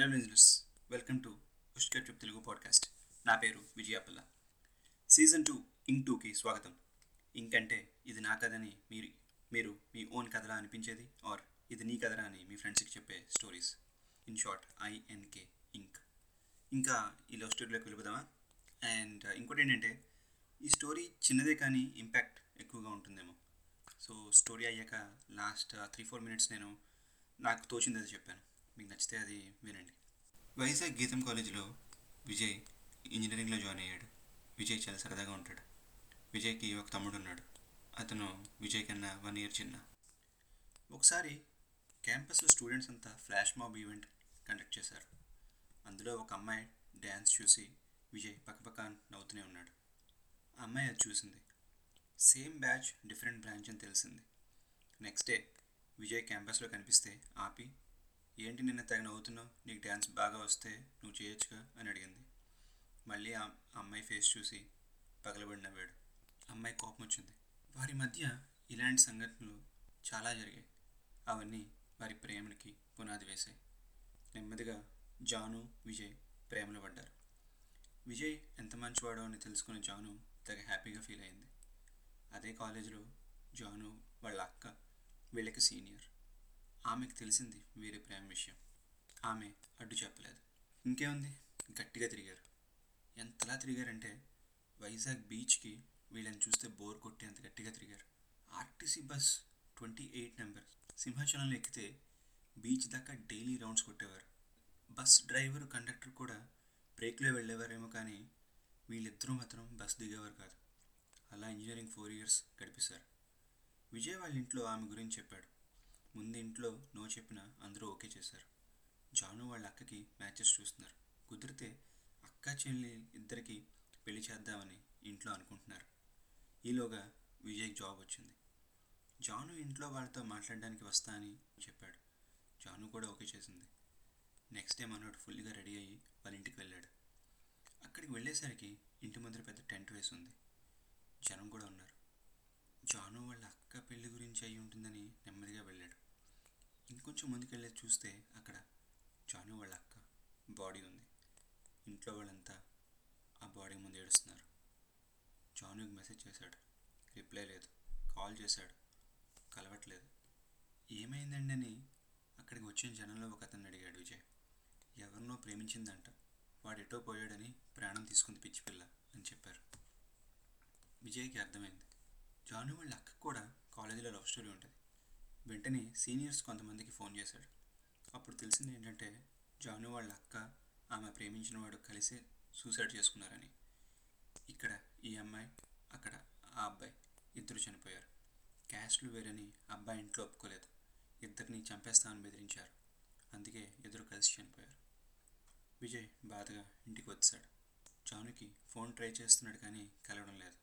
Hello listeners welcome to Pushkar trip Telugu podcast నా పేరు Vijaya Palla season two ఇంక్ టూకి స్వాగతం. ఇంక్ అంటే ఇది నా కథని మీరు మీరు మీ ఓన్ కథలా అనిపించేది ఆర్ ఇది నీ కథరా అని మీ ఫ్రెండ్స్కి చెప్పే stories in short INK ink ఇంకా ఈ లవ్ స్టోరీలోకి వెళ్ళిపోదామా? అండ్ uh, ఇంకోటి ఏంటంటే ఈ స్టోరీ చిన్నదే కానీ ఇంపాక్ట్ ఎక్కువగా ఉంటుందేమో. సో స్టోరీ అయ్యాక లాస్ట్ త్రీ ఫోర్ మినిట్స్ నేను నాకు తోచింది అది చెప్పాను. మీకు నచ్చితే అది వినండి. వైజాగ్ గీతం కాలేజీలో విజయ్ ఇంజనీరింగ్లో జాయిన్ అయ్యాడు. విజయ్ చాలా సరదాగా ఉంటాడు. విజయ్కి ఒక తమ్ముడు ఉన్నాడు. అతను విజయ్ కన్నా వన్ ఇయర్ చిన్న. ఒకసారి క్యాంపస్లో స్టూడెంట్స్ అంతా ఫ్లాష్ మాబ్ ఈవెంట్ కండక్ట్ చేశారు. అందులో ఒక అమ్మాయి డ్యాన్స్ చూసి విజయ్ పక్కపక్క నవ్వుతూనే ఉన్నాడు. ఆ అమ్మాయి అది చూసింది. సేమ్ బ్యాచ్ డిఫరెంట్ బ్రాంచ్ అని తెలిసింది. నెక్స్ట్ డే విజయ్ క్యాంపస్లో కనిపిస్తే ఆపి ఏంటి నిన్న తెగ నవ్వుతున్నావు? నీకు డ్యాన్స్ బాగా వస్తే నువ్వు చేయొచ్చుగా? అని అడిగింది. మళ్ళీ ఆ అమ్మాయి ఫేస్ చూసి పగలబడి నవ్వాడు అమ్మాయి కోపం వచ్చింది. వారి మధ్య ఇలాంటి సంఘటనలు చాలా జరిగాయి. అవన్నీ వారి ప్రేమకి పునాది వేశాయి. నెమ్మదిగా జాను విజయ్ ప్రేమలో పడ్డారు. విజయ్ ఎంత మంచివాడో అని తెలుసుకున్న జాను తెగ హ్యాపీగా ఫీల్ అయింది. అదే కాలేజీలో జాను వాళ్ళ అక్క వీళ్ళకి సీనియర్. ఆమెకు తెలిసింది వీరి ప్రేమ విషయం. ఆమె అడ్డు చెప్పలేదు. ఇంకేముంది? గట్టిగా తిరిగారు. ఎంతలా తిరిగారంటే వైజాగ్ బీచ్కి వీళ్ళని చూస్తే బోర్ కొట్టేంత గట్టిగా తిరిగారు. RTC bus twenty eight number. సింహాచలంలో ఎక్కితే బీచ్ దాకా డైలీ రౌండ్స్ కొట్టేవారు. బస్ డ్రైవర్ కండక్టర్ కూడా బ్రేక్లో వెళ్ళేవారేమో కానీ వీళ్ళిద్దరూ మాత్రం బస్ దిగేవారు కాదు. అలా ఇంజనీరింగ్ ఫోర్ ఇయర్స్ గడిపేశారు. విజయ్ వాళ్ళ ఇంట్లో ఆమె గురించి చెప్పాడు. ముందు ఇంట్లో నో చెప్పినా అందరూ ఓకే చేశారు. జాను వాళ్ళ అక్కకి మ్యాచెస్ చూస్తున్నారు. కుదిరితే అక్క చెల్లి ఇద్దరికి పెళ్ళి చేద్దామని ఇంట్లో అనుకుంటున్నారు. ఈలోగా విజయ్కి జాబ్ వచ్చింది. జాను ఇంట్లో వాళ్ళతో మాట్లాడడానికి వస్తా అని చెప్పాడు. జాను కూడా ఓకే చేసింది. నెక్స్ట్ డే మనోడు ఫుల్గా రెడీ అయ్యి వాళ్ళ ఇంటికి వెళ్ళాడు. అక్కడికి వెళ్ళేసరికి ఇంటి ముందర పెద్ద టెంట్ వేసి ఉంది జనం కూడా ఉన్నారు. జాను వాళ్ళ అక్క పెళ్ళి గురించి అయి ఉంటుందని ఇంకొంచెం ముందుకెళ్ళి చూస్తే అక్కడ జాను వాళ్ళ అక్క బాడీ ఉంది. ఇంట్లో వాళ్ళంతా ఆ బాడీ ముందు ఏడుస్తున్నారు. జానుకి మెసేజ్ చేశాడు. రిప్లై లేదు. కాల్ చేశాడు. కలవట్లేదు. ఏమైందండి అని అక్కడికి వచ్చిన జనంలో ఒక అతను అడిగాడు విజయ్. ఎవరినో ప్రేమించిందంట. వాడు ఎటో పోయాడని ప్రాణం తీసుకుంది పిచ్చి పిల్ల అని చెప్పారు. విజయ్కి అర్థమైంది. జాను వాళ్ళ అక్క కూడా కాలేజీలో లవ్ స్టోరీ ఉంటుంది. వెంటనే సీనియర్స్ కొంతమందికి ఫోన్ చేశాడు. అప్పుడు తెలిసింది ఏంటంటే జాను వాళ్ళ అక్క ఆమె ప్రేమించిన వాడు కలిసి సూసైడ్ చేసుకున్నారని. ఇక్కడ ఈ అమ్మాయి అక్కడ ఆ అబ్బాయి ఇద్దరు చనిపోయారు. క్యాస్ట్లు వేరని అబ్బాయి ఇంట్లో ఒప్పుకోలేదు. ఇద్దరిని చంపేస్తామని బెదిరించారు. అందుకే ఇద్దరు కలిసి చనిపోయారు. విజయ్ బాధగా ఇంటికి వచ్చాడు. జానుకి ఫోన్ ట్రై చేస్తున్నాడు కానీ కలవడం లేదు.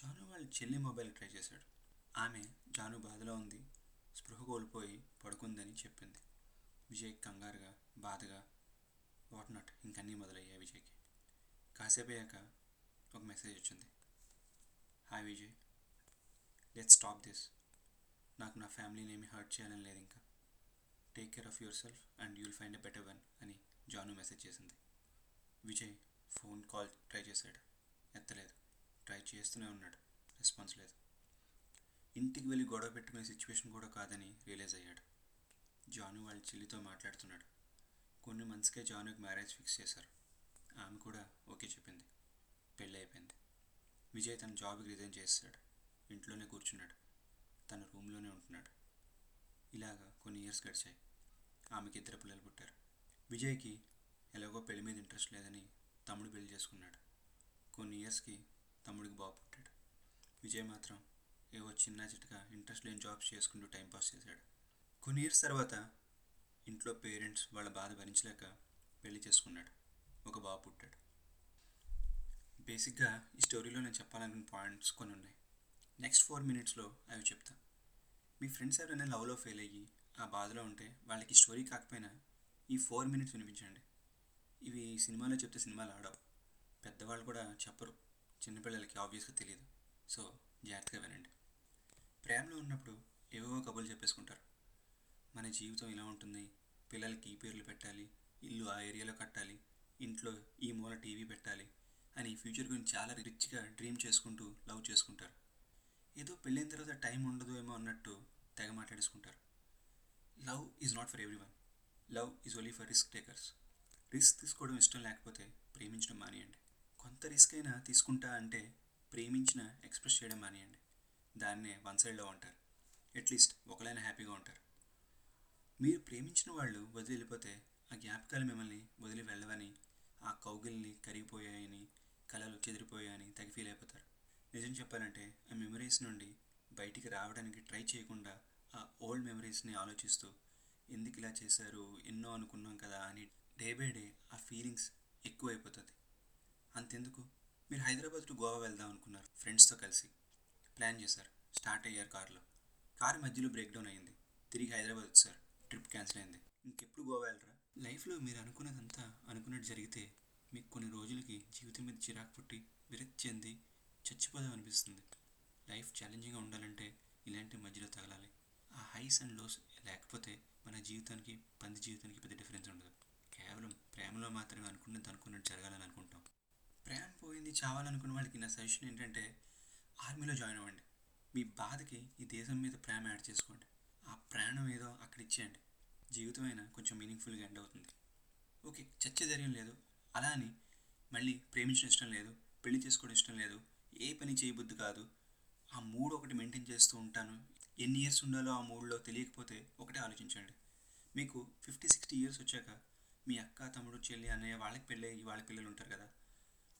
జాను వాళ్ళ చెల్లి మొబైల్ ట్రై చేశాడు. ఆమె జాను బాధలో ఉంది. స్పృహ కోల్పోయి పడుకుందని చెప్పింది. విజయ్ కంగారుగా బాధగా వాట్ నాట్? ఇంకన్నీ మొదలయ్యాయి విజయ్కి. కాసేపు అయ్యాక ఒక మెసేజ్ వచ్చింది. Hi Vijay. Let stop this. నాకు నా ఫ్యామిలీని ఏమి హర్ట్ చేయాలని లేదు ఇంకా. Take care of yourself and you'll find a better one అని జాను మెసేజ్ చేసింది. విజయ్ ఫోన్ కాల్ ట్రై చేశాడు. ఎత్తలేదు. ట్రై చేస్తూనే ఉన్నాడు. రెస్పాన్స్ లేదు. ఇంటికి వెళ్ళి గొడవ పెట్టుకునే సిచ్యువేషన్ కూడా కాదని రియలైజ్ అయ్యాడు. జాను వాళ్ళ చెల్లితో మాట్లాడుతున్నాడు. కొన్ని మంత్స్కే జానుకి మ్యారేజ్ ఫిక్స్ చేశారు. ఆమె కూడా ఓకే చెప్పింది. పెళ్ళి అయిపోయింది. విజయ్ తన జాబ్కి రిజైన్ చేస్తాడు. ఇంట్లోనే కూర్చున్నాడు. తన రూమ్లోనే ఉంటున్నాడు. ఇలాగా కొన్ని ఇయర్స్ గడిచాయి. ఆమెకి ఇద్దరు పిల్లలు పుట్టారు. విజయ్కి ఎలాగో పెళ్ళి మీద ఇంట్రెస్ట్ లేదని తమ్ముడు పెళ్ళి చేసుకున్నాడు. కొన్ని ఇయర్స్కి తమ్ముడికి బాబు పుట్టాడు. విజయ్ మాత్రం ఏవో చిన్న చిటగా ఇంట్రెస్ట్ లేని జాబ్స్ చేసుకుంటూ టైంపాస్ చేశాడు. కొన్ని ఇయర్స్ తర్వాత ఇంట్లో పేరెంట్స్ వాళ్ళ బాధ భరించలేక పెళ్ళి చేసుకున్నాడు. ఒక బాబు పుట్టాడు. బేసిక్గా ఈ స్టోరీలో నేను చెప్పాలనుకున్న పాయింట్స్ కొన్ని ఉన్నాయి. నెక్స్ట్ ఫోర్ మినిట్స్లో అవి చెప్తా. మీ ఫ్రెండ్స్ ఎవరైనా లవ్లో ఫెయిల్ అయ్యి ఆ బాధలో ఉంటే వాళ్ళకి స్టోరీ కాకపోయినా ఈ ఫోర్ మినిట్స్ వినిపించండి. ఇవి సినిమాలో చెప్తే సినిమాలు ఆడవు. పెద్దవాళ్ళు కూడా చెప్పరు. చిన్నపిల్లలకి ఆబ్వియస్గా తెలియదు సో జాగ్రత్తగా వినండి. ప్రేమలో ఉన్నప్పుడు ఏవేవో కబుర్లు చెప్పేసుకుంటారు. మన జీవితం ఇలా ఉంటుంది. పిల్లలకి ఈ పేర్లు పెట్టాలి. ఇల్లు ఆ ఏరియాలో కట్టాలి. ఇంట్లో ఈ మూల టీవీ పెట్టాలి అని ఫ్యూచర్ గురించి చాలా రిచ్గా డ్రీమ్ చేసుకుంటూ లవ్ చేసుకుంటారు. ఏదో పెళ్ళైన తర్వాత టైం ఉండదు ఏమో అన్నట్టు తెగ మాట్లాడేసుకుంటారు. Love is not for everyone love is only for risk takers. Risk తీసుకోవడం ఇష్టం లేకపోతే ప్రేమించడం మానేయండి. కొంత రిస్క్ అయినా తీసుకుంటా అంటే ప్రేమించిన ఎక్స్ప్రెస్ చేయడం మానేయండి. దాన్నే వన్ సైడ్ లవ్ అంటారు అట్లీస్ట్ ఒకలైనా హ్యాపీగా ఉంటారు. మీరు ప్రేమించిన వాళ్ళు వదిలి వెళ్ళిపోతే ఆ జ్ఞాపకాలు మిమ్మల్ని వదిలి వెళ్ళవని ఆ కౌగిల్ని కరిగిపోయాయని కళలు చెదిరిపోయాయని తగి ఫీల్ అయిపోతారు. నిజం చెప్పాలంటే ఆ మెమరీస్ నుండి బయటికి రావడానికి ట్రై చేయకుండా ఆ ఓల్డ్ మెమరీస్ని ఆలోచిస్తూ ఎందుకు ఇలా చేశారు ఎన్నో అనుకున్నాం కదా అని డే బై డే ఆ ఫీలింగ్స్ ఎక్కువైపోతుంది. అంతెందుకు? మీరు హైదరాబాద్ టు గోవా వెళ్దాం అనుకున్నారు ఫ్రెండ్స్తో కలిసి. ప్లాన్ చేశారు. స్టార్ట్ అయ్యారు కారులో. కారు మధ్యలో బ్రేక్ డౌన్ అయింది తిరిగి హైదరాబాద్ వచ్చారు. ట్రిప్ క్యాన్సిల్ అయింది. ఇంకెప్పుడు గోవా వెళ్ళరా? లైఫ్లో మీరు అనుకున్నదంతా అనుకున్నట్టు జరిగితే మీకు కొన్ని రోజులకి జీవితం మీద చిరాకు పుట్టి విరక్తి చెంది చచ్చిపోదాం అనిపిస్తుంది. లైఫ్ ఛాలెంజింగ్గా ఉండాలంటే ఇలాంటి మధ్యలో తగలాలి. ఆ హైస్ అండ్ లోస్ లేకపోతే మన జీవితానికి పంది జీవితానికి పెద్ద డిఫరెన్స్ ఉండదు. కేవలం ప్రేమలో మాత్రమే అనుకున్నది అనుకున్నట్టు జరగాలని అనుకుంటాం. ప్రేమ పోయింది చావాలనుకున్న వాళ్ళకి నా సజెషన్ ఏంటంటే ఆర్మీలో జాయిన్ అవ్వండి. మీ బాధకి ఈ దేశం మీద ప్రేమ యాడ్ చేసుకోండి. ఆ ప్రాణం ఏదో అక్కడ ఇచ్చేయండి జీవితం అయినా కొంచెం మీనింగ్ఫుల్గా ఎండ్ అవుతుంది. ఓకే చచ్చే ధైర్యం లేదు. అలా అని మళ్ళీ ప్రేమించడం ఇష్టం లేదు. పెళ్ళి చేసుకోవడం ఇష్టం లేదు. ఏ పని చేయబుద్ది కాదు. ఆ మూడు ఒకటి మెయింటైన్ చేస్తూ ఉంటాను. ఎన్ని ఇయర్స్ ఉండాలో ఆ మూడులో తెలియకపోతే ఒకటే ఆలోచించండి. మీకు ఫిఫ్టీ సిక్స్టీ ఇయర్స్ వచ్చాక మీ అక్క తమ్ముడు చెల్లి అన్నయ్య వాళ్ళకి పెళ్ళి వాళ్ళ పిల్లలు ఉంటారు కదా.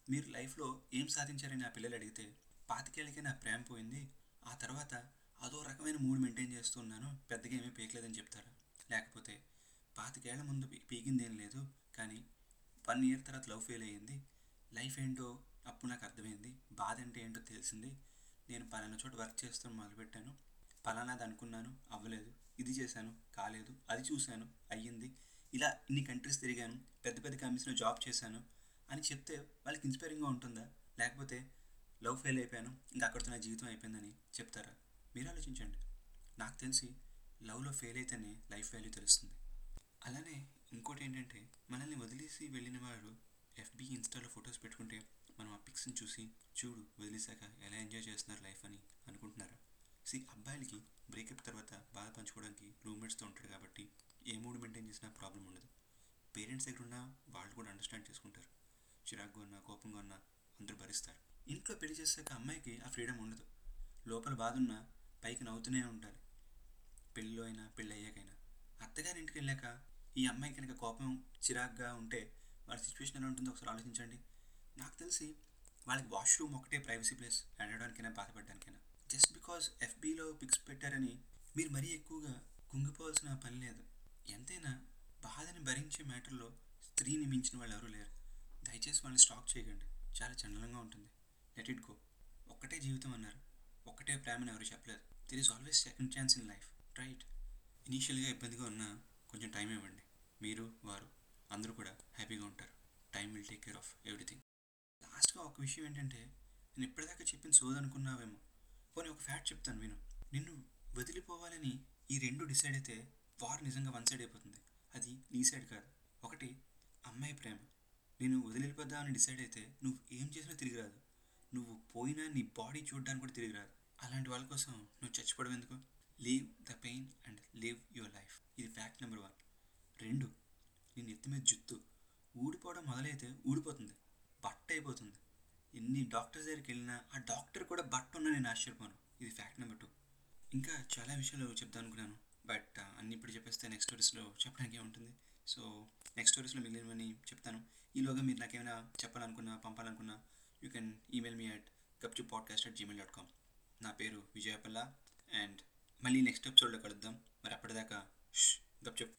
మీరు లైఫ్లో ఏం సాధించారని ఆ పిల్లలు అడిగితే పాతికేళ్ళకే నా ప్రేమ పోయింది. ఆ తర్వాత అదో రకమైన మూడు మెయింటైన్ చేస్తున్నాను పెద్దగా ఏమీ పీకలేదని చెప్తారా. లేకపోతే పాతికేళ్ళ ముందు పీకింది ఏం లేదు. కానీ వన్ ఇయర్ తర్వాత లవ్ ఫెయిల్ అయ్యింది. లైఫ్ ఏంటో అప్పుడు నాకు అర్థమైంది. బాధ అంటే ఏంటో తెలిసింది. నేను పలానా చోట వర్క్ చేస్తూ మొదలుపెట్టాను. పలానాది అనుకున్నాను. అవ్వలేదు. ఇది చేశాను. కాలేదు. అది చూశాను. అయ్యింది. ఇలా ఇన్ని కంట్రీస్ తిరిగాను. పెద్ద పెద్ద కంపెనీస్లో జాబ్ చేశాను. అని చెప్తే వాళ్ళకి ఇన్స్పైరింగ్గా ఉంటుందా? లేకపోతే లవ్ ఫెయిల్ అయిపోయాను. ఇంకా అక్కడితో నా జీవితం అయిపోయిందని చెప్తారా? మీరు ఆలోచించండి. నాకు తెలిసి లవ్లో ఫెయిల్ అయితేనే లైఫ్ వాల్యూ తెలుస్తుంది. అలానే ఇంకోటి ఏంటంటే మనల్ని వదిలేసి వెళ్ళిన వాడు ఎఫ్బీ ఇన్స్టాలో ఫొటోస్ పెట్టుకుంటే మనం ఆ పిక్స్ని చూసి చూడు వదిలేసాక ఎలా ఎంజాయ్ చేస్తున్నారు లైఫ్ అని అనుకుంటున్నారా? సి అబ్బాయిలకి బ్రేకప్ తర్వాత బాధ పంచుకోవడానికి రూమ్మేట్స్తో ఉంటాడు కాబట్టి ఏ మూడ్ మెయింటైన్ చేసినా ప్రాబ్లం ఉండదు. పేరెంట్స్ దగ్గర ఉన్నా వాళ్ళు కూడా అండర్స్టాండ్ చేసుకుంటారు. చిరాకుగా ఉన్నా కోపంగా ఉన్నా అందరూ భరిస్తారు. ఇంట్లో పెళ్ళి చేశాక అమ్మాయికి ఆ ఫ్రీడమ్ ఉండదు. లోపల బాధ ఉన్నా పైకి నవ్వుతూనే ఉండాలి. పెళ్ళిలో అయినా పెళ్ళి అయ్యాకైనా. అత్తగారి ఇంటికి వెళ్ళాక ఈ అమ్మాయి కనుక కోపం చిరాగ్గా ఉంటే వాళ్ళ సిచ్యువేషన్ ఎలా ఉంటుందో ఒకసారి ఆలోచించండి. నాకు తెలిసి వాళ్ళకి వాష్రూమ్ ఒకటే ప్రైవసీ ప్లేస్ అడగడానికైనా బాధపడడానికైనా. జస్ట్ బికాజ్ ఎఫ్బీలో పిక్స్ పెట్టారని మీరు మరీ ఎక్కువగా కుంగిపోవాల్సిన పని లేదు. ఎంతైనా బాధని భరించే మ్యాటర్లో స్త్రీని మించిన వాళ్ళు ఎవరూ లేరు. దయచేసి వాళ్ళని స్టాక్ చేయకండి. చాలా చండలంగా ఉంటుంది. లెట్ ఇట్ గో ఒక్కటే జీవితం అన్నారు. ఒక్కటే ప్రేమని ఎవరు చెప్పలేదు. There is always second chance in life right ఇనీషియల్గా ఇబ్బందిగా ఉన్నా కొంచెం టైం ఇవ్వండి. మీరు వారు అందరూ కూడా హ్యాపీగా ఉంటారు. Time will take care of everything లాస్ట్గా ఒక విషయం ఏంటంటే నేను ఇప్పటిదాకా చెప్పిన సోదనుకున్నావేమో పోనీ ఒక ఫ్యాక్ట్ చెప్తాను విను. నిన్ను వదిలిపోవాలని ఈ రెండు డిసైడ్ అయితే వార్ నిజంగా వన్ సైడ్ అయిపోతుంది. అది నీ సైడ్ కాదు. ఒకటి అమ్మాయి ప్రేమ. నేను వదిలిపోద్దామని డిసైడ్ అయితే నువ్వు ఏం చేసినా తిరిగి రాదు. నువ్వు పోయినా నీ బాడీ చూడడానికి కూడా తిరిగి రాదు. అలాంటి వాళ్ళ కోసం నువ్వు చచ్చిపోవడం ఎందుకు? Leave the pain and live your life ఇది ఫ్యాక్ట్ నెంబర్ వన్ రెండు నీ నెత్తి మీద జుత్తు. ఊడిపోవడం మొదలైతే ఊడిపోతుంది. బట్ట అయిపోతుంది. ఎన్ని డాక్టర్స్ దగ్గరికి వెళ్ళినా ఆ డాక్టర్ కూడా బట్ట ఉన్నా నేను ఆశ్చర్యపోను. ఇది ఫ్యాక్ట్ నెంబర్ టూ ఇంకా చాలా విషయాలు చెప్దాం అనుకున్నాను. బట్ అన్ని ఇప్పుడు చెప్పేస్తే నెక్స్ట్ స్టోరీస్లో చెప్పడానికి ఏముంటుంది? సో నెక్స్ట్ స్టోరీస్లో మిగిలినవని చెప్తాను. ఈలోగా మీరు నాకేమైనా చెప్పాలనుకున్నా పంపాలనుకున్నా you can email me at Gupchup podcast at Gmail dot com నా పేరు విజయపల్ల అండ్ మళ్ళీ నెక్స్ట్ ఎపిసోడ్లో కలుద్దాం. మరి అప్పటిదాకా గప్చుప్